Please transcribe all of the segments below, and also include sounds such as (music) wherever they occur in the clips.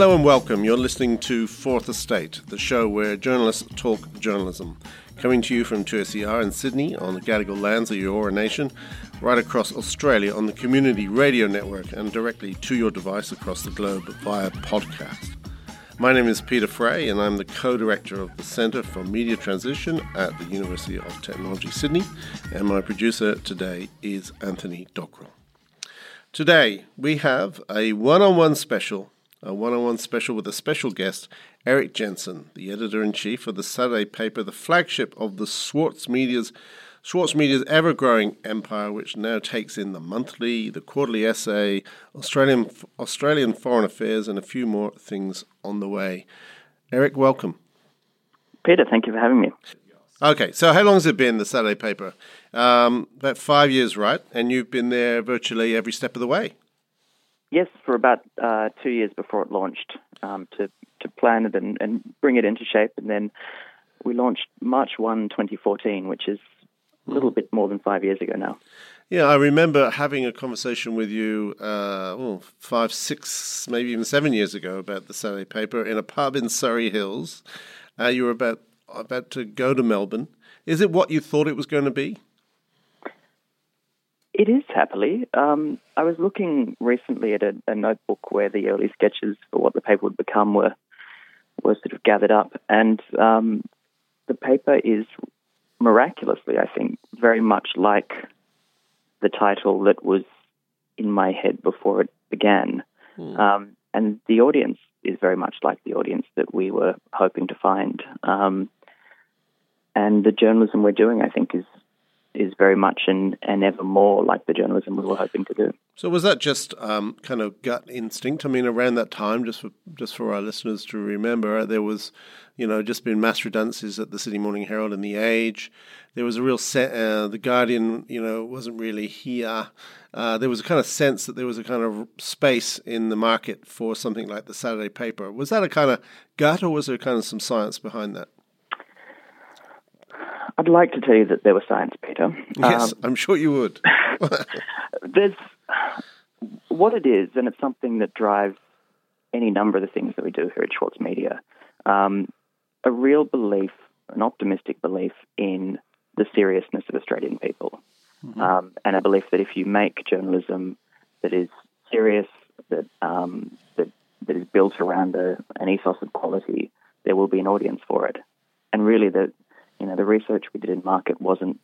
Hello and welcome. You're listening to Fourth Estate, the show where journalists talk journalism. Coming to you from 2SER in Sydney on the Gadigal lands of the Eora Nation, right across Australia on the Community Radio Network, and directly to your device across the globe via podcast. My name is Peter Fray, and I'm the co director of the Centre for Media Transition at the University of Technology, Sydney, and my producer today is Anthony Dockrell. Today, we have a one on one special a one on one special with a special guest, Erik Jensen, the editor in chief of the Saturday paper, the flagship of the Schwartz Media's Schwartz Media's ever growing empire, which now takes in the monthly, the quarterly essay, Australian, Australian foreign affairs, and a few more things on the way. Eric, welcome. Peter, thank you for having me. Okay, so how long has it been, the Saturday paper? Um, about five years, right? And you've been there virtually every step of the way. Yes, for about uh, two years before it launched um, to, to plan it and, and bring it into shape. And then we launched March 1, 2014, which is a little bit more than five years ago now. Yeah, I remember having a conversation with you uh, oh, five, six, maybe even seven years ago about the Saturday paper in a pub in Surry Hills. Uh, you were about about to go to Melbourne. Is it what you thought it was going to be? It is happily. Um, I was looking recently at a, a, notebook where the early sketches for what the paper would become were were sort of gathered up, and um, the paper is miraculously, I think, very much like the title that was in my head before it began, hmm. um, and the audience is very much like the audience that we were hoping to find. Um, and the journalism we're doing, I think, is is very much and, and ever more like the journalism we were hoping to do. So was that just um, kind of gut instinct? I mean, around that time, just for just for our listeners to remember, there was, you know, just been mass redundancies at the Sydney Morning Herald and the Age. There was a real set. Uh, the Guardian, you know, wasn't really here. Uh, there was a kind of sense that there was a kind of space in the market for something like the Saturday paper. Was that a kind of gut, or was there kind of some science behind that? I'd like to tell you that there was science, Peter. Yes, um, I'm sure you would. (laughs) there's what it is, and it's something that drives any number of the things that we do here at Schwartz Media. Um, a real belief, an optimistic belief in the seriousness of Australian people, mm-hmm. um, and a belief that if you make journalism that is serious, that um, that that is built around a, an ethos of quality, there will be an audience for it. And really, the you know, the research we did in market wasn't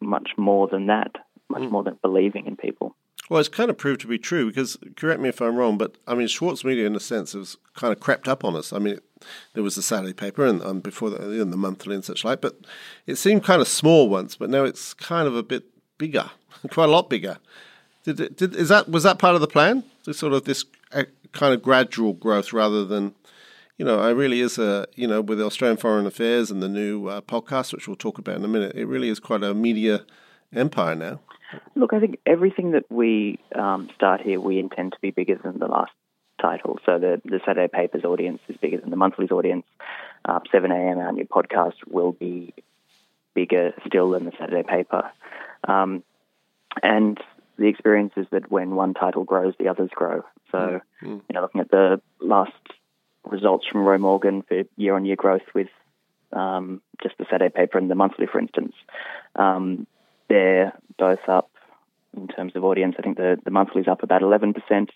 much more than that, much mm. more than believing in people. Well, it's kind of proved to be true because, correct me if I'm wrong, but I mean, Schwartz Media, in a sense, has kind of crept up on us. I mean, it, there was the Saturday paper and um, before the, and the monthly and such like, but it seemed kind of small once, but now it's kind of a bit bigger, (laughs) quite a lot bigger. Did, it, did is that was that part of the plan? The sort of this uh, kind of gradual growth rather than you know, I really is a, you know, with Australian Foreign Affairs and the new uh, podcast, which we'll talk about in a minute, it really is quite a media empire now. Look, I think everything that we um, start here, we intend to be bigger than the last title. So the, the Saturday Papers audience is bigger than the monthly's audience. Uh, 7 a.m., our new podcast, will be bigger still than the Saturday paper. Um, and the experience is that when one title grows, the others grow. So, mm-hmm. you know, looking at the last results from Roy Morgan for year on year growth with um, just the Saturday paper and the monthly, for instance. Um, they're both up in terms of audience. I think the, the monthly's up about 11%.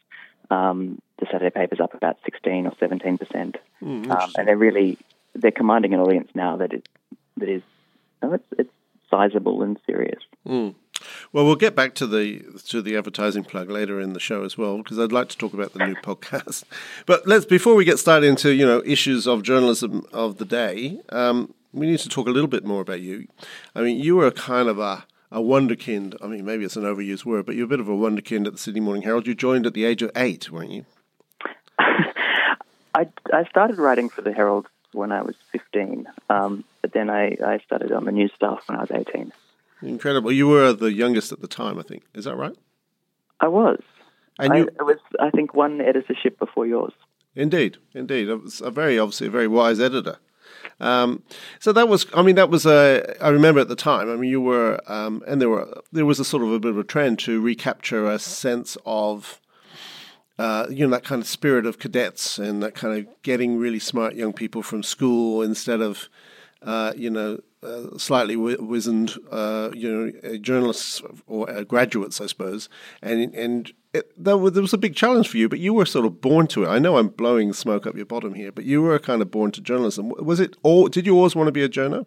Um, the Saturday paper's up about 16 or 17%. Mm, um, and they're really, they're commanding an audience now that is, that is, know, it's, it's sizable and serious. Mm. Well, we'll get back to the to the advertising plug later in the show as well, because I'd like to talk about the new (laughs) podcast. But let's before we get started into you know issues of journalism of the day, um, we need to talk a little bit more about you. I mean, you were kind of a a wonderkind. I mean, maybe it's an overused word, but you're a bit of a wonderkind at the Sydney Morning Herald. You joined at the age of eight, weren't you? (laughs) I, I started writing for the Herald when I was 15, um, but then I, I started on the news staff when I was 18. Incredible. You were the youngest at the time, I think. Is that right? I was. And you... I, was, I think, one editorship before yours. Indeed, indeed. It was a very, obviously, a very wise editor. Um, so that was, I mean, that was a. I remember at the time. I mean, you were, um, and there were, there was a sort of a bit of a trend to recapture a sense of uh, you know, that kind of spirit of cadets and that kind of getting really smart young people from school instead of, uh, you know, uh, slightly wizened, uh, you know, journalists or uh, graduates, I suppose. And and it, that was, there was a big challenge for you, but you were sort of born to it. I know I'm blowing smoke up your bottom here, but you were kind of born to journalism. Was it all? Did you always want to be a journo?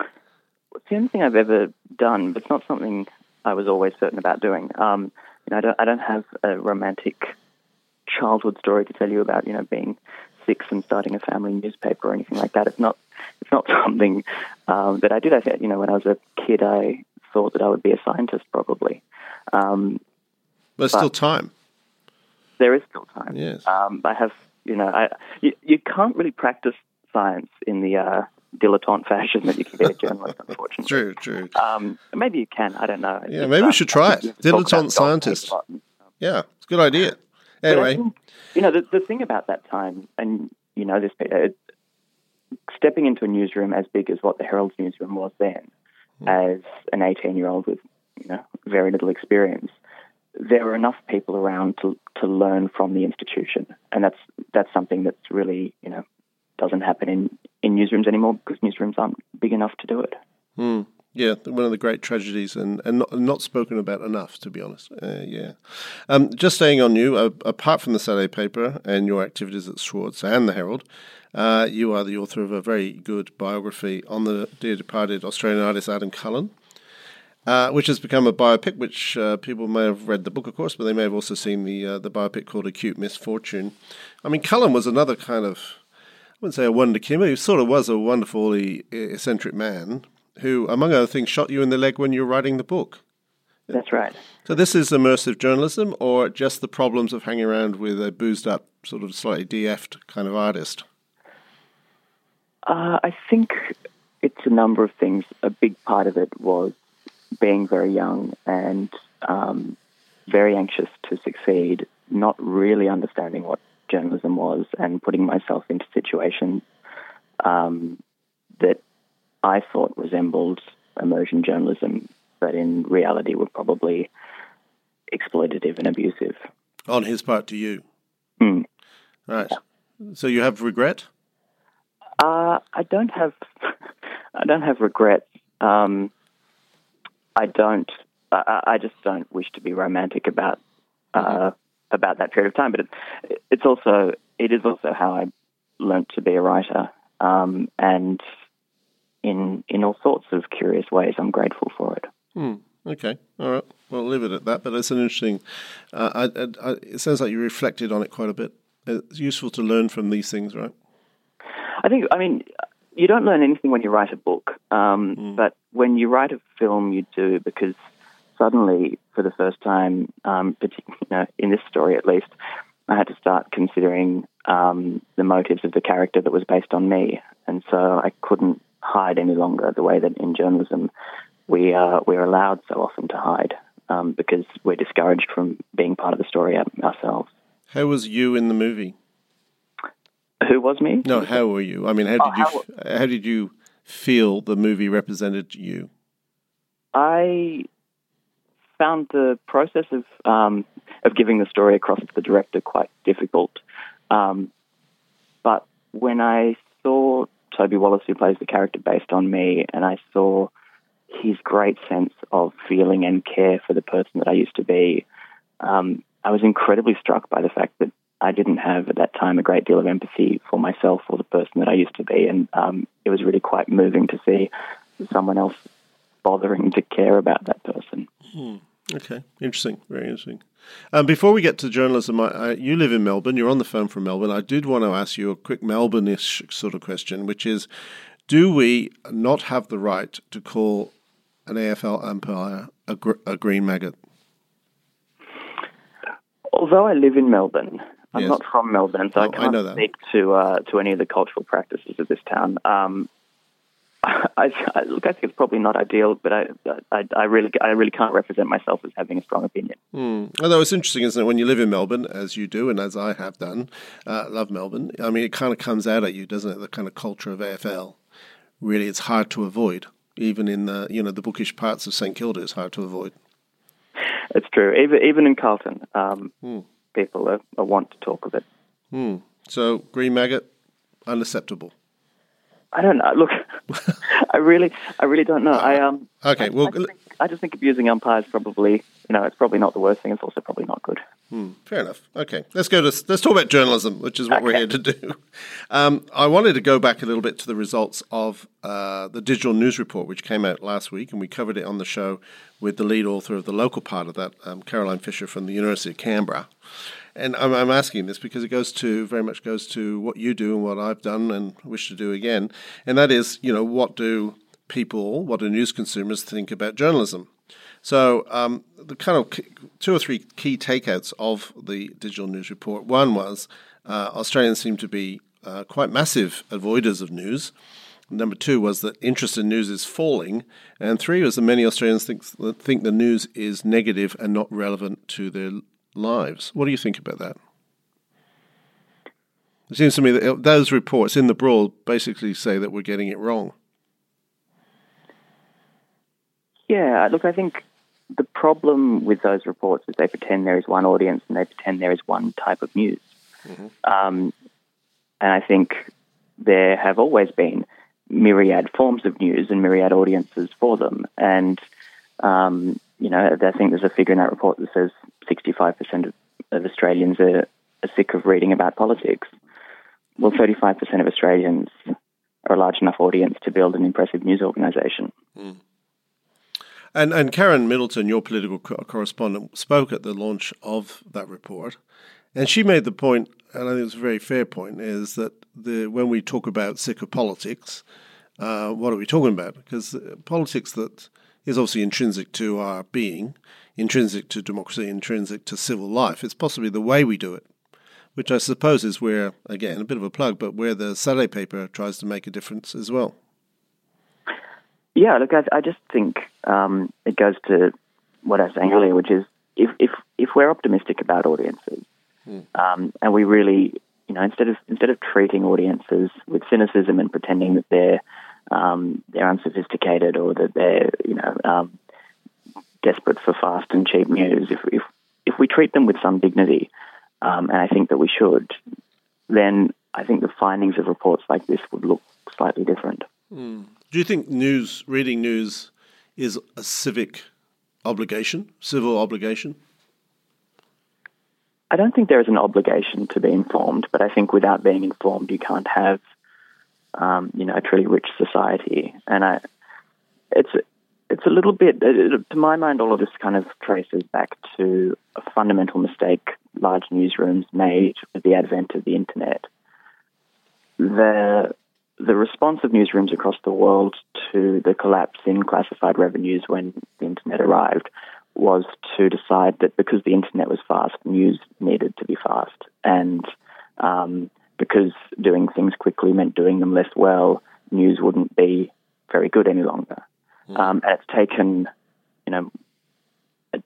It's the only thing I've ever done, but it's not something I was always certain about doing. Um, you know, I don't, I don't have a romantic childhood story to tell you about. You know, being six and starting a family newspaper or anything like that. It's not. It's not (laughs) something um, that I did. I think, you know, when I was a kid, I thought that I would be a scientist, probably. Um, there's but still time. There is still time. Yes. Um, I have, you know, I you, you can't really practice science in the uh, dilettante fashion that you can be a journalist, (laughs) unfortunately. true, true. Um, maybe you can. I don't know. Yeah, maybe we should try it. Dilettante scientist. Yeah, it's a good idea. Anyway, think, you know, the the thing about that time, and you know this, uh, stepping into a newsroom as big as what the Herald's newsroom was then, mm. as an eighteen year old with you know very little experience there were enough people around to to learn from the institution, and that's that's something that's really you know doesn't happen in in newsrooms anymore because newsrooms aren't big enough to do it. Mm. Yeah, one of the great tragedies, and, and not, not spoken about enough, to be honest. Uh, yeah. Um, just staying on you, uh, apart from the Saturday paper and your activities at Schwartz and the Herald, uh, you are the author of a very good biography on the dear departed Australian artist Adam Cullen uh, which has become a biopic, which uh, people may have read the book, of course, but they may have also seen the uh, the biopic called Acute Misfortune. I mean, Cullen was another kind of, I wouldn't say a wonder kid, but he sort of was a wonderfully eccentric man who, among other things, shot you in the leg when you were writing the book. That's right. So this is immersive journalism, or just the problems of hanging around with a boozed up, sort of slightly de-effed kind of artist? Uh, I think it's a number of things. A big part of it was being very young and um, very anxious to succeed, not really understanding what journalism was, and putting myself into situations um, that I thought resembled immersion journalism, but in reality were probably exploitative and abusive. On his part to you? Mm. Right. Yeah. So you have regret? Uh, I don't have. (laughs) I don't have regret. Um, I don't. I, I just don't wish to be romantic about uh, about that period of time. But it, it's also it is also how I learnt to be a writer, um, and in in all sorts of curious ways, I'm grateful for it. Hmm. Okay, all right. Well, I'll leave it at that. But it's an interesting. Uh, I, I, it sounds like you reflected on it quite a bit. It's useful to learn from these things, right? I think. I mean, you don't learn anything when you write a book, um, mm. but when you write a film, you do because suddenly, for the first time, um, (laughs) you know, in this story at least, I had to start considering um, the motives of the character that was based on me, and so I couldn't hide any longer. The way that in journalism we are we're allowed so often to hide um, because we're discouraged from being part of the story ourselves. How was you in the movie? Who was me? No, how were you? I mean, how oh, did you how, how did you feel the movie represented you? I found the process of um, of giving the story across to the director quite difficult. Um, but when I saw Toby Wallace, who plays the character based on me, and I saw his great sense of feeling and care for the person that I used to be, um, I was incredibly struck by the fact that I didn't have at that time a great deal of empathy for myself or the person that I used to be, and um, it was really quite moving to see someone else bothering to care about that person. Hmm. Okay, interesting, very interesting. Um, before we get to journalism, I, I, you live in Melbourne. You're on the phone from Melbourne. I did want to ask you a quick Melbourne-ish sort of question, which is: Do we not have the right to call an AFL umpire a, gr- a green maggot? Although I live in Melbourne, I'm yes. not from Melbourne, so oh, I can't I speak to uh, to any of the cultural practices of this town. Um, (laughs) I, I, look, I think it's probably not ideal, but I, I, I, really, I really can't represent myself as having a strong opinion. Mm. Although it's interesting, isn't it? When you live in Melbourne, as you do, and as I have done, uh, love Melbourne. I mean, it kind of comes out at you, doesn't it? The kind of culture of AFL. Really, it's hard to avoid, even in the you know the bookish parts of St Kilda. It's hard to avoid. It's true. Even even in Carlton. Um, mm people are, are want to talk of it. Hmm. So green maggot, unacceptable. I don't know. Look, (laughs) I really, I really don't know. I um. Okay, I, well, I just, think, I just think abusing umpires probably, you know, it's probably not the worst thing. It's also probably not good. Hmm, fair enough. Okay, let's go to let's talk about journalism, which is what we're here to do. (laughs) Um, I wanted to go back a little bit to the results of uh, the digital news report, which came out last week, and we covered it on the show with the lead author of the local part of that, um, Caroline Fisher from the University of Canberra. And I'm, I'm asking this because it goes to very much goes to what you do and what I've done and wish to do again, and that is, you know, what do people, what do news consumers think about journalism? So um, the kind of two or three key takeouts of the digital news report. One was uh, Australians seem to be uh, quite massive avoiders of news. Number two was that interest in news is falling, and three was that many Australians think think the news is negative and not relevant to their lives. What do you think about that? It seems to me that those reports in the broad basically say that we're getting it wrong. Yeah, look, I think the problem with those reports is they pretend there is one audience and they pretend there is one type of news. Um, and I think there have always been myriad forms of news and myriad audiences for them. And, um, you know, I think there's a figure in that report that says 65% of, of Australians are, are sick of reading about politics. Well, 35% of Australians are a large enough audience to build an impressive news organisation. And and Karen Middleton, your political co- correspondent, spoke at the launch of that report, and she made the point, and I think it's a very fair point, is that the when we talk about sick of politics, uh, what are we talking about? Because uh, politics that is obviously intrinsic to our being, intrinsic to democracy, intrinsic to civil life. It's possibly the way we do it, which I suppose is where, again, a bit of a plug, but where the Saturday paper tries to make a difference as well. Yeah, look, I, I just think um, it goes to what I was saying earlier, which is if if if we're optimistic about audiences, um, and we really, you know, instead of instead of treating audiences with cynicism and pretending that they're um, they're unsophisticated or that they're, you know, um, desperate for fast and cheap news, if if if we treat them with some dignity, um, and I think that we should, then I think the findings of reports like this would look slightly different. Do you think news, reading news, is a civic obligation, civil obligation? I don't think there is an obligation to be informed, but I think without being informed, you can't have, um, you know, a truly rich society. And I, it's it's a little bit, to my mind, all of this kind of traces back to a fundamental mistake large newsrooms made with the advent of the internet. The the response of newsrooms across the world to the collapse in classified revenues when the internet arrived was to decide that because the internet was fast, news needed to be fast, and um, because doing things quickly meant doing them less well, news wouldn't be very good any longer. Um, and it's taken, you know, a,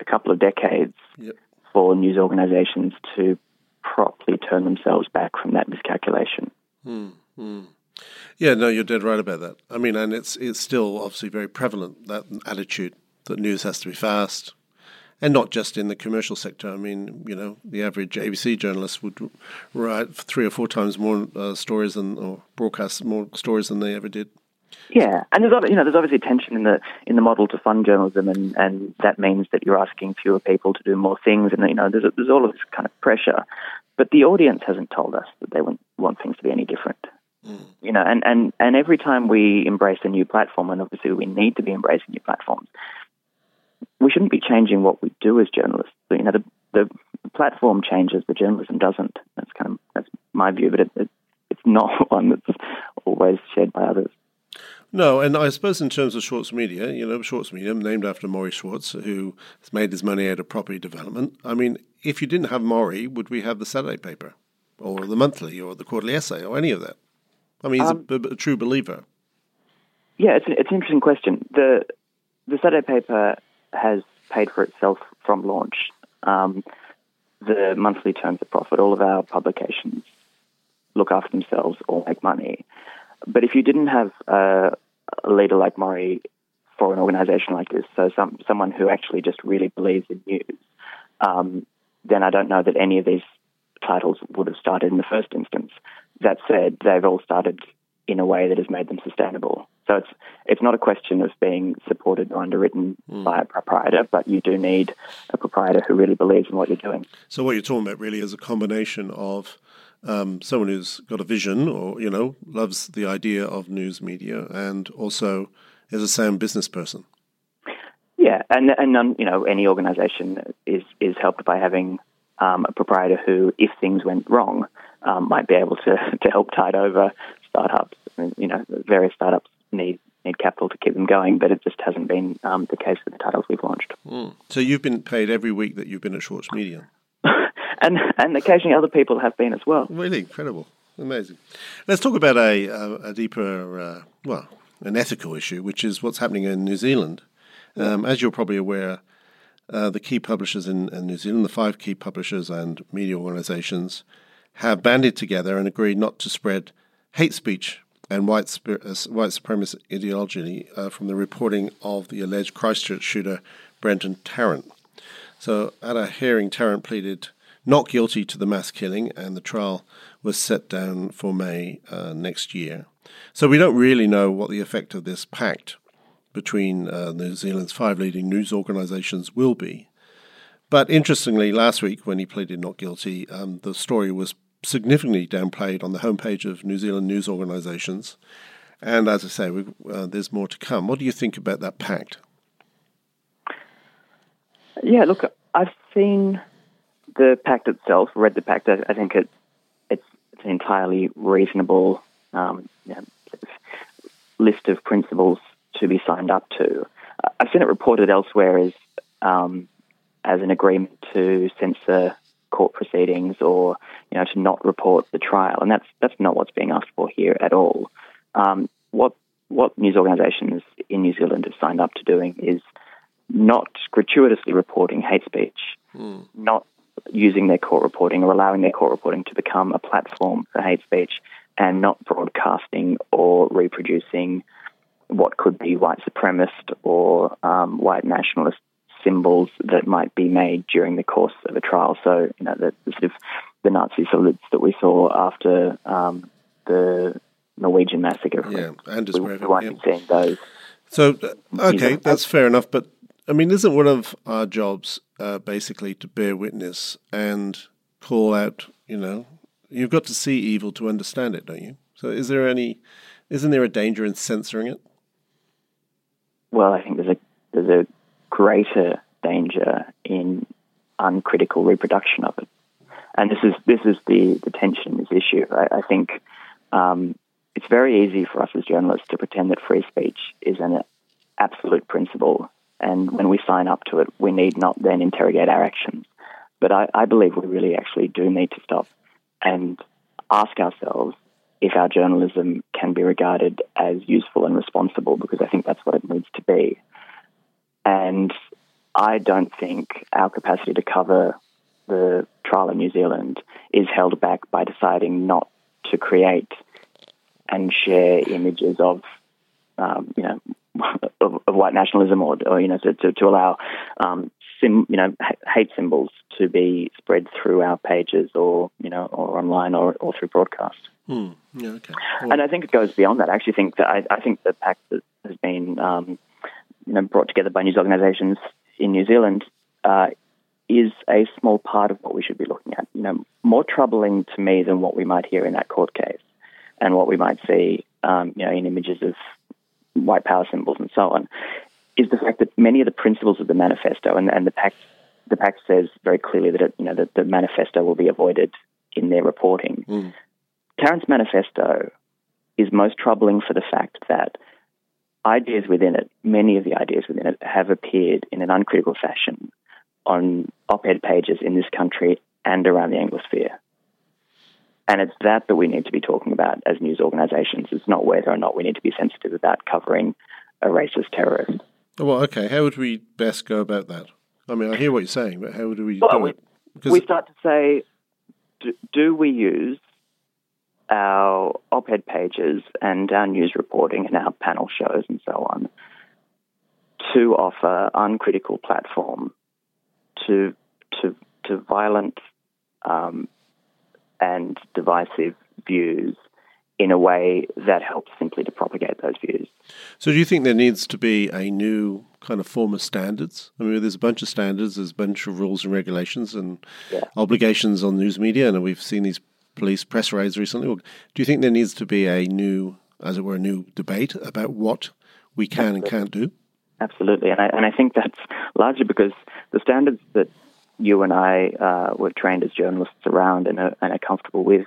a couple of decades Yep. for news organisations to properly turn themselves back from that miscalculation. Yeah, no, you're dead right about that. I mean, and it's it's still obviously very prevalent that attitude that news has to be fast, and not just in the commercial sector. I mean, you know, the average ABC journalist would write three or four times more uh, stories than or broadcast more stories than they ever did. Yeah, and there's you know there's obviously tension in the in the model to fund journalism, and, and that means that you're asking fewer people to do more things, and you know there's there's all of this kind of pressure, but the audience hasn't told us that they want want things to be any different. Mm. You know, and, and, and every time we embrace a new platform, and obviously we need to be embracing new platforms, we shouldn't be changing what we do as journalists. You know, the, the platform changes, the journalism doesn't. That's kind of that's my view, but it, it, it's not (laughs) one that's always shared by others. No, and I suppose in terms of Schwartz Media, you know, Schwartz Media, named after Morry Schwartz, who has made his money out of property development. I mean, if you didn't have Morry, would we have the Saturday paper, or the monthly, or the quarterly essay, or any of that? I mean, he's Um, a, a true believer. Yeah, it's an, it's an interesting question. The the Saturday paper has paid for itself from launch. Um, the monthly turns a profit. All of our publications look after themselves or make money. But if you didn't have uh, a leader like Morry for an organisation like this, so some someone who actually just really believes in news, um, then I don't know that any of these titles would have started in the first instance. That said, they've all started in a way that has made them sustainable. So it's it's not a question of being supported or underwritten mm. by a proprietor, but you do need a proprietor who really believes in what you're doing. So what you're talking about really is a combination of um, someone who's got a vision or you know loves the idea of news media and also is a sound business person. Yeah, and and you know any organisation is is helped by having um, a proprietor who, if things went wrong, um, might be able to to help tide over startups. You know, various startups need need capital to keep them going, but it just hasn't been um, the case with the titles we've launched. Mm. So you've been paid every week that you've been at Schwartz Media, (laughs) and and occasionally other people have been as well. Really incredible, amazing. Let's talk about a a, a deeper, uh, well, an ethical issue, which is what's happening in New Zealand. Um, as you're probably aware, uh, the key publishers in, in, New Zealand, the five key publishers and media organizations, have banded together and agreed not to spread hate speech and white, uh, white supremacist ideology uh, from the reporting of the alleged Christchurch shooter Brenton Tarrant. So, at a hearing, Tarrant pleaded not guilty to the mass killing, and the trial was set down for May uh, next year. So, we don't really know what the effect of this pact between uh, New Zealand's five leading news organisations will be. But interestingly, last week when he pleaded not guilty, um, the story was significantly downplayed on the homepage of New Zealand news organisations. And as I say, we, uh, there's more to come. What do you think about that pact? Yeah, look, I've seen the pact itself, read the pact. I, I think it, it's, it's an entirely reasonable um, list of principles to be signed up to. I've seen it reported elsewhere as um, as an agreement to censor court proceedings or you know to not report the trial, and that's that's not what's being asked for here at all. Um, what what news organisations in New Zealand have signed up to doing is not gratuitously reporting hate speech, mm. not using their court reporting or allowing their court reporting to become a platform for hate speech, and not broadcasting or reproducing what could be white supremacist or um, white nationalist symbols that might be made during the course of a trial. So, you know, the, the sort of the Nazi salutes that we saw after um, the Norwegian massacre. Yeah, Anders we, we won't yeah. those. So, uh, okay, that's fair enough. But I mean, isn't one of our jobs uh, basically to bear witness and call out? You know, you've got to see evil to understand it, don't you? So, is there any? Isn't there a danger in censoring it? Well, I think there's a greater danger in uncritical reproduction of it, and this is this is the, the tension in this issue. I, I think um, it's very easy for us as journalists to pretend that free speech is an absolute principle, and when we sign up to it, we need not then interrogate our actions. But I, I believe we really actually do need to stop and ask ourselves if our journalism can be regarded as useful and responsible, because I think that's what it needs I don't think our capacity to cover the trial in New Zealand is held back by deciding not to create and share images of, um, you know, (laughs) of, of, white nationalism, or, or you know, to, to, to allow, um, sim, you know, hate symbols to be spread through our pages, or you know, or online, or, or through broadcast. Hmm. Yeah, okay. Well, and I think it goes beyond that. I actually think that I, I think the pact that has been um, you know brought together by news organisations in New Zealand uh, is a small part of what we should be looking at. You know, more troubling to me than what we might hear in that court case, and what we might see, um, you know, in images of white power symbols and so on, is the fact that many of the principles of the manifesto and, and the pact the pact says very clearly that it, you know that the manifesto will be avoided in their reporting. Mm. Tarrant's manifesto is most troubling for the fact that ideas within it, many of the ideas within it, have appeared in an uncritical fashion on op ed pages in this country and around the Anglosphere. And it's that that we need to be talking about as news organisations. It's not whether or not we need to be sensitive about covering a racist terrorist. Well, okay. How would we best go about that? I mean, I hear what you're saying, but how would we well, do we, it? Because we start to say, do, do we use our op ed pages and our news reporting and our panel shows and so on to offer uncritical platform to to to violent um, and divisive views in a way that helps simply to propagate those views. So, do you think there needs to be a new kind of form of standards? I mean, there's a bunch of standards, there's a bunch of rules and regulations and yeah. obligations on news media, and we've seen these police press raids recently. Do you think there needs to be a new, as it were, a new debate about what we can Absolutely. and can't do? Absolutely, and I, and I think that's largely because the standards that you and I uh, were trained as journalists around and are, and are comfortable with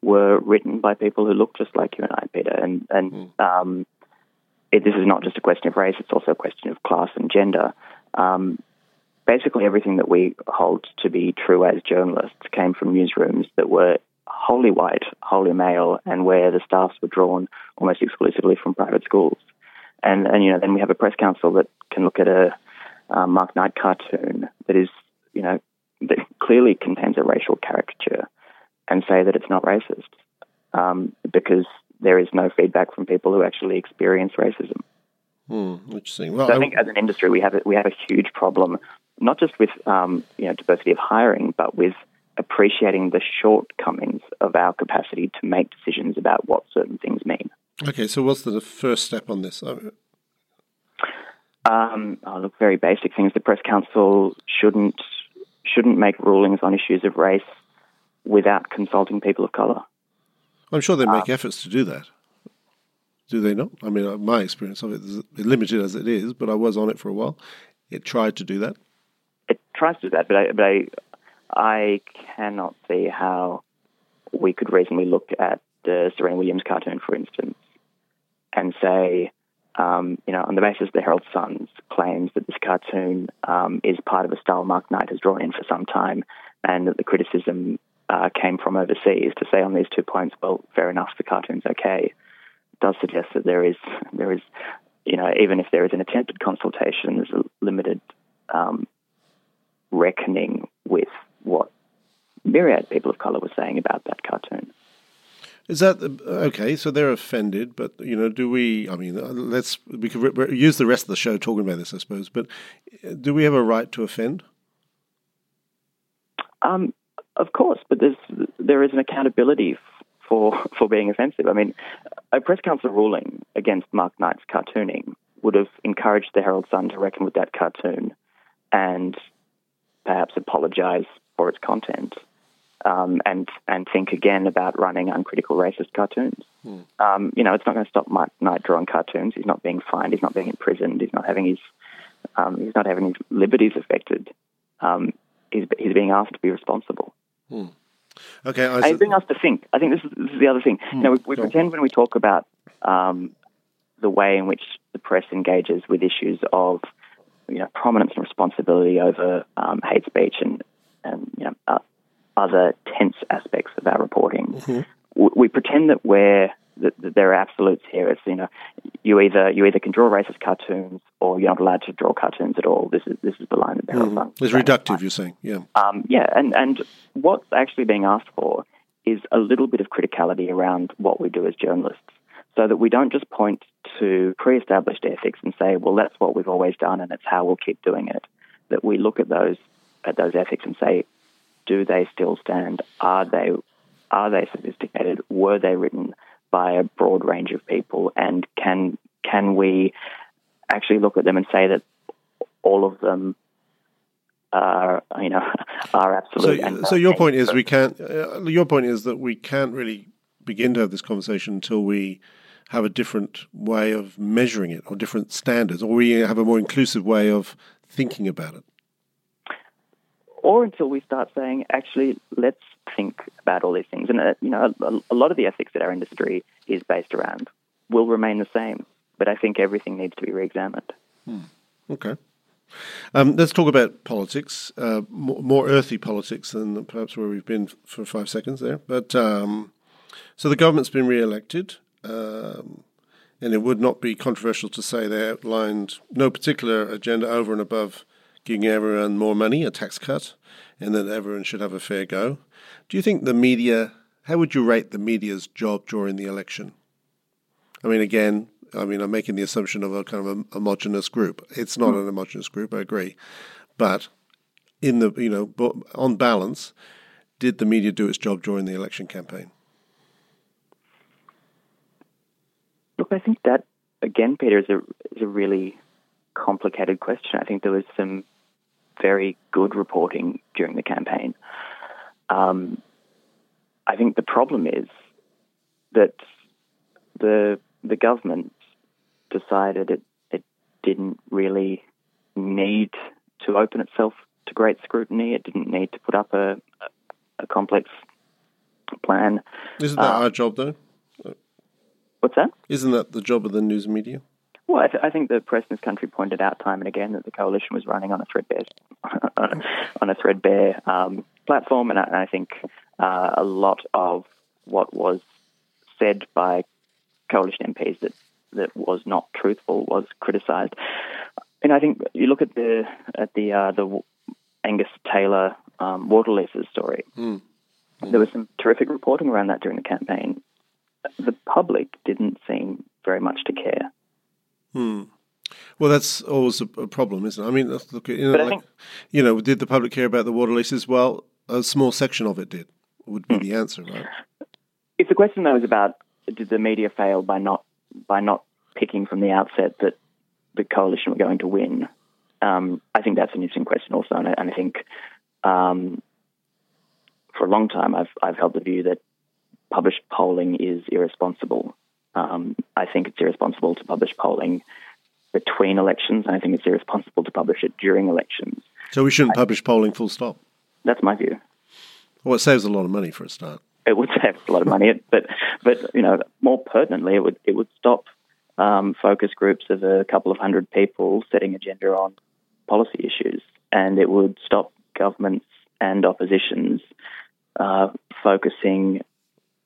were written by people who look just like you and I, Peter. And and mm. um, it, this is not just a question of race; it's also a question of class and gender. Um, basically, everything that we hold to be true as journalists came from newsrooms that were wholly white, wholly male, and where the staffs were drawn almost exclusively from private schools. And and you know, then we have a press council that can look at a Mark Knight cartoon that is you know that clearly contains a racial caricature and say that it's not racist um, because there is no feedback from people who actually experience racism. Hmm, interesting. Well, so I think as an industry we have a, we have a huge problem, not just with um, you know diversity of hiring, but with appreciating the shortcomings of our capacity to make decisions about what certain things mean. Okay, so what's the first step on this? Um, oh, look, very basic things. The press council shouldn't shouldn't make rulings on issues of race without consulting people of colour. I'm sure they make uh, efforts to do that. Do they not? I mean, uh, my experience of it is limited as it is, but I was on it for a while. It tried to do that. It tries to do that, but I, but I, I cannot see how we could reasonably look at the Serena Williams cartoon, for instance, and say, um, you know, on the basis the Herald Sun's claims that this cartoon um, is part of a style Mark Knight has drawn in for some time, and that the criticism uh, came from overseas, to say on these two points, well, fair enough, the cartoon's okay, does suggest that there is there is, you know, even if there is an attempted consultation, there's a limited um, reckoning with what myriad people of color were saying about that cartoon. Is that okay? So they're offended, but you know, do we? I mean, uh, let's we could re- use the rest of the show talking about this, I suppose. But uh, do we have a right to offend? Um, of course, but there's there is an accountability for (laughs) for being offensive. I mean, a press council ruling against Mark Knight's cartooning would have encouraged the Herald Sun to reckon with that cartoon and perhaps apologise for its content um, and and think again about running uncritical racist cartoons. Mm. Um, you know, it's not going to stop Mike Knight drawing cartoons. He's not being fined. He's not being imprisoned. He's not having his um, he's not having his liberties affected. Um, he's he's being asked to be responsible. Mm. Okay, I he's being asked to think. I think this is this is the other thing. Mm. You know, we, we pretend when we talk about um, the way in which the press engages with issues of you know prominence and responsibility over um, hate speech and and you know uh, other tense aspects of our reporting. Mm-hmm. We, pretend that we're that, that there are absolutes here. It's you know, you either you either can draw racist cartoons or you're not allowed to draw cartoons at all. This is this is the line that they're mm. It's reductive, you're saying, yeah. Um, yeah, and and what's actually being asked for is a little bit of criticality around what we do as journalists, so that we don't just point to pre-established ethics and say, well, that's what we've always done and it's how we'll keep doing it. That we look at those at those ethics and say, do they still stand? Are they are they sophisticated? Were they written by a broad range of people? And can can we actually look at them and say that all of them are you know (laughs) are absolute? So, so your point is we can't. Uh, your point is that we can't really begin to have this conversation until we have a different way of measuring it or different standards, or we have a more inclusive way of thinking about it or until we start saying, actually, let's think about all these things. And, uh, you know, a, a, lot of the ethics that our industry is based around will remain the same, but I think everything needs to be re examined. Hmm. Okay. Um, let's talk about politics, uh, more, more, earthy politics than perhaps where we've been for five seconds there. But um, so the government's been re elected. Um, and it would not be controversial to say they outlined no particular agenda over and above giving everyone more money, a tax cut, and that everyone should have a fair go. Do you think the media, how would you rate the media's job during the election? I mean, again, I mean, I'm making the assumption of a kind of a homogenous group. It's not an homogenous group, I agree. But in the you know on balance, did the media do its job during the election campaign? Look, I think that again, Peter, is a is a really complicated question. I think there was some very good reporting during the campaign. Um, I think the problem is that the the government decided it it didn't really need to open itself to great scrutiny. It didn't need to put up a a, complex plan. Isn't that uh, our job, though? What's that? Isn't that the job of the news media? Well, I, th- I, think the press in this country pointed out time and again that the coalition was running on a threadbare (laughs) on a threadbare um, platform, and I, and I think uh, a lot of what was said by coalition MPs that that was not truthful was criticised. And I think you look at the at the uh, the Angus Taylor um, water leases story. Mm. Mm. There was some terrific reporting around that during the campaign. The public didn't seem very much to care. Hmm. Well, that's always a, problem, isn't it? I mean, look, you know, like, think, you know, did the public care about the water leases? Well, a small section of it did. Would be hmm. the answer, right? If the question though is about did the media fail by not by not picking from the outset that the coalition were going to win, um, I think that's an interesting question also, and I, and I think um, for a long time I've I've held the view that published polling is irresponsible. Um, I think it's irresponsible to publish polling between elections, and I think it's irresponsible to publish it during elections. So we shouldn't I, publish polling full stop? That's my view. Well, it saves a lot of money for a start. It would (laughs) save a lot of money, but but you know, more pertinently, it would it would stop um, focus groups of a couple of hundred people setting agenda on policy issues, and it would stop governments and oppositions uh, focusing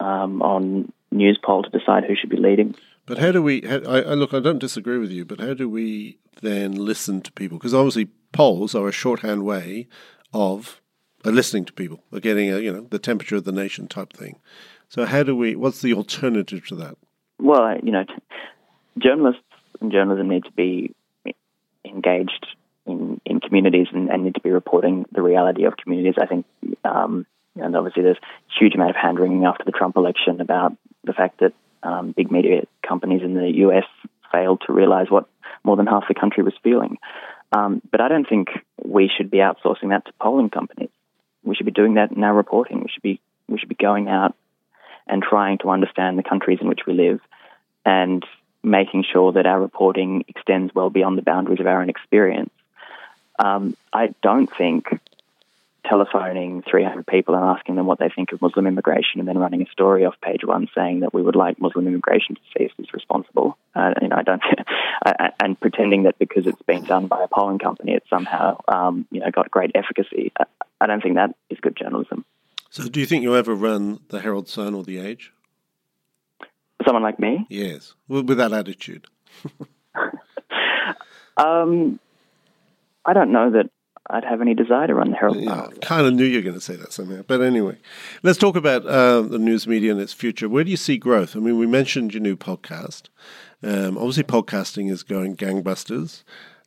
um, on Newspoll to decide who should be leading. But how do we? How, I, I, look, I don't disagree with you, but how do we then listen to people? Because obviously, polls are a shorthand way of uh, listening to people, of getting a you know the temperature of the nation type thing. So how do we? What's the alternative to that? Well, you know, journalists and journalism need to be engaged in, in communities and, and, need to be reporting the reality of communities. I think, um, and obviously, there's a huge amount of hand wringing after the Trump election about the fact that um, big media companies in the US failed to realize what more than half the country was feeling. Um, but I don't think we should be outsourcing that to polling companies. We should be doing that in our reporting. We should be we should be going out and trying to understand the countries in which we live and making sure that our reporting extends well beyond the boundaries of our own experience. Um, I don't think telephoning 300 people and asking them what they think of Muslim immigration and then running a story off page one saying that we would like Muslim immigration to cease if it's responsible. Uh, you know, I don't, (laughs) and pretending that because it's been done by a polling company, it's somehow, um, you know, got great efficacy. I don't think that is good journalism. So, do you think you'll ever run the Herald Sun or the Age? Someone like me? Yes, with that attitude. (laughs) (laughs) um, I don't know that I'd have any desire to run the Herald. Yeah, kind of knew you were going to say that somehow. But anyway, let's talk about uh, the news media and its future. Where do you see growth? I mean, we mentioned your new podcast. Um, obviously, podcasting is going gangbusters.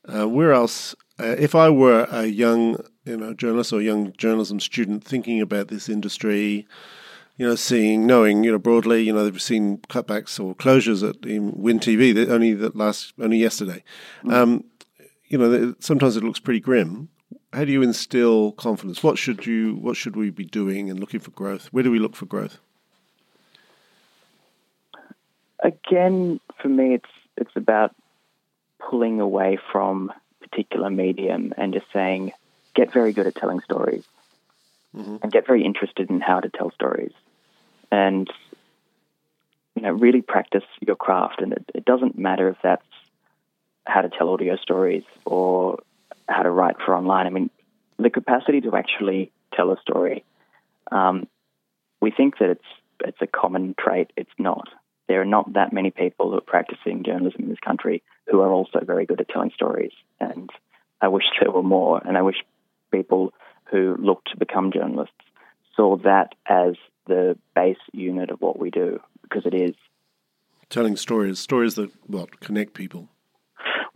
Uh, where else? Uh, if I were a young, you know, journalist or young journalism student thinking about this industry, you know, seeing, knowing, you know, broadly, you know, they've seen cutbacks or closures at WIN TV only that last only yesterday. Mm. Um, you know, sometimes it looks pretty grim how do you instill confidence? What should you what should we be doing and looking for growth? Where do we look for growth? Again, for me, it's it's about pulling away from particular medium and just saying, get very good at telling stories, mm-hmm. and get very interested in how to tell stories, and you know, really practice your craft. And it, it doesn't matter if that's how to tell audio stories or how to write for online. I mean, the capacity to actually tell a story. Um, we think that it's it's a common trait. It's not. There are not that many people who are practicing journalism in this country who are also very good at telling stories. And I wish there were more. And I wish people who look to become journalists saw that as the base unit of what we do, because it is. Telling stories, stories that what connect people.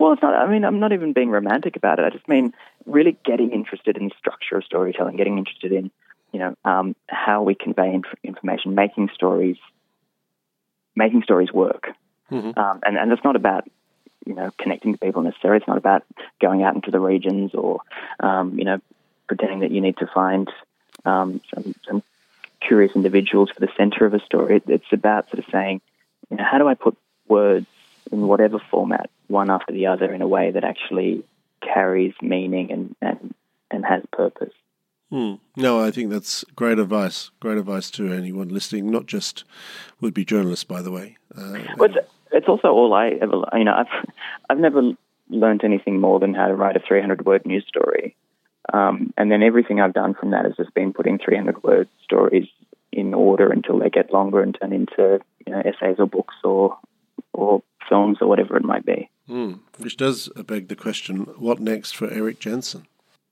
Well, it's not. I mean, I'm not even being romantic about it. I just mean really getting interested in the structure of storytelling, getting interested in, you know, um, how we convey inf- information, making stories, making stories work. Mm-hmm. Um, and and it's not about you know connecting to people necessarily. It's not about going out into the regions or um, you know pretending that you need to find um, some, some curious individuals for the center of a story. It's about sort of saying, you know, how do I put words in whatever format, one after the other, in a way that actually carries meaning and and, and has purpose. Hmm. No, I think that's great advice. Great advice to anyone listening, not just would-be journalists, by the way. Uh, well, it's, it's, also all I ever. You know, I've I've never learned anything more than how to write a 300-word news story, um, and then everything I've done from that has just been putting 300-word stories in order until they get longer and turn into you know essays or books or or films or whatever it might be. Mm, which does beg the question: What next for Erik Jensen?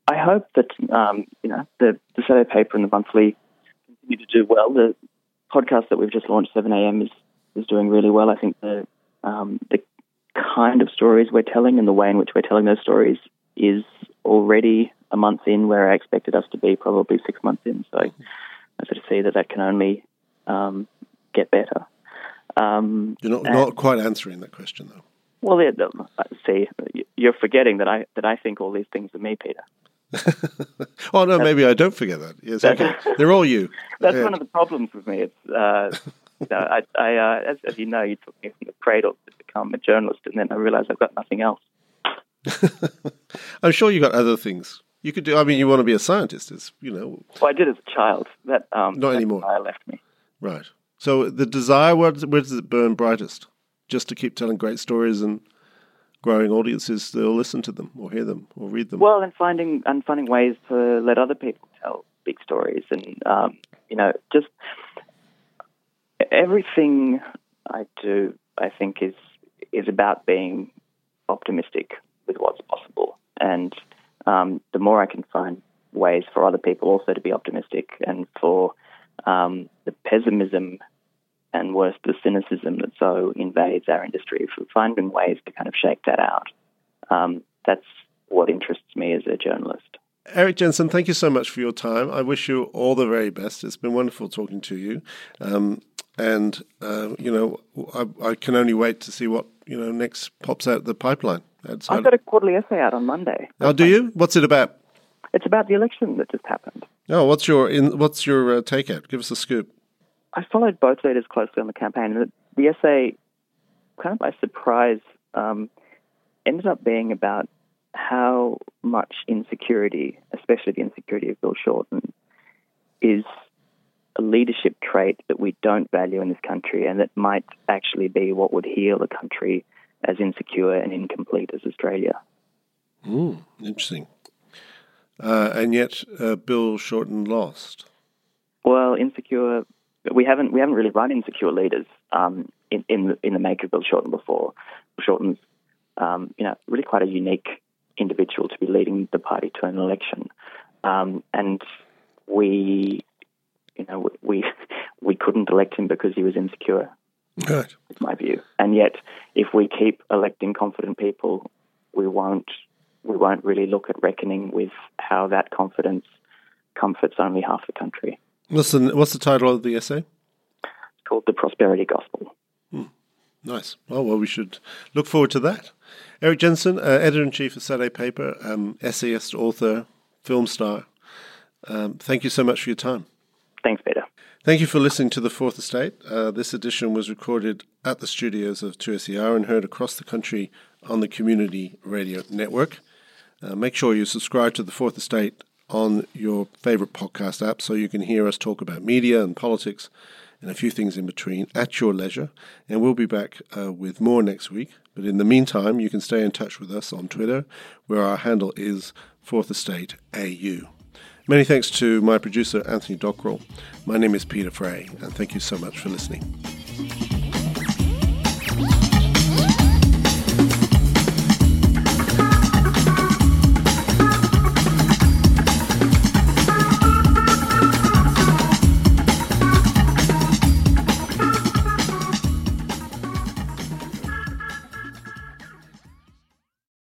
I hope that um, you know the the Saturday paper and the monthly continue to do well. The podcast that we've just launched, Seven AM, is is doing really well. I think the um, the kind of stories we're telling and the way in which we're telling those stories is already a month in where I expected us to be probably six months in. So I sort of see that that can only um, get better. Um, You're not, not quite answering that question, though. Well, yeah, see, you're forgetting that I that I think all these things are me, Peter. (laughs) oh no, maybe I don't forget that. Yes, okay. (laughs) they're all you. That's one of the problems with me. It's uh, you (laughs) know, I, I uh, as, as, you know, you took me from the cradle to become a journalist, and then I realized I've got nothing else. I'm sure you got other things you could do. I mean, you want to be a scientist, as you know. Well, I did as a child. That um, not anymore. I left me. Right. So the desire, where does it burn brightest? Just to keep telling great stories and growing audiences that'll listen to them or hear them or read them. Well, and finding and finding ways to let other people tell big stories, and um, you know, just everything I do, I think is is about being optimistic with what's possible, and um, the more I can find ways for other people also to be optimistic, and for um, the pessimism and worse, the cynicism that so invades our industry, for finding ways to kind of shake that out. Um, that's what interests me as a journalist. Erik Jensen, thank you so much for your time. I wish you all the very best. It's been wonderful talking to you. Um, and, uh, you know, I, I, can only wait to see what, you know, next pops out of the pipeline. I've got a quarterly essay out on Monday. Oh, do you? What's it about? It's about the election that just happened. Oh, what's your in, what's your uh, takeout? Give us a scoop. I followed both leaders closely on the campaign, and the, essay, kind of by surprise, um, ended up being about how much insecurity, especially the insecurity of Bill Shorten, is a leadership trait that we don't value in this country, and that might actually be what would heal a country as insecure and incomplete as Australia. Mm, interesting. Uh, and yet, uh, Bill Shorten lost. Well, insecure. We haven't we haven't really run insecure leaders um, in in the, in the make of Bill Shorten before. Bill Shorten's um, you know really quite a unique individual to be leading the party to an election, um, and we you know we (laughs) we couldn't elect him because he was insecure. Right. Is my view. And yet, if we keep electing confident people, we won't we won't really look at reckoning with how that confidence comforts only half the country. What's the, what's the title of the essay? It's called The Prosperity Gospel. Hmm. Nice. Oh, well, we should look forward to that. Erik Jensen, uh, editor in chief of Saturday Paper, um, essayist, author, film star. Um, thank you so much for your time. Thanks, Peter. Thank you for listening to The Fourth Estate. Uh, this edition was recorded at the studios of 2SER and heard across the country on the Community Radio Network. Uh, make sure you subscribe to The Fourth Estate on your favorite podcast app so you can hear us talk about media and politics and a few things in between at your leisure. And we'll be back uh, with more next week. But in the meantime, you can stay in touch with us on Twitter, where our handle is Fourth Estate AU. Many thanks to my producer, Anthony Dockrell. My name is Peter Fray, and thank you so much for listening.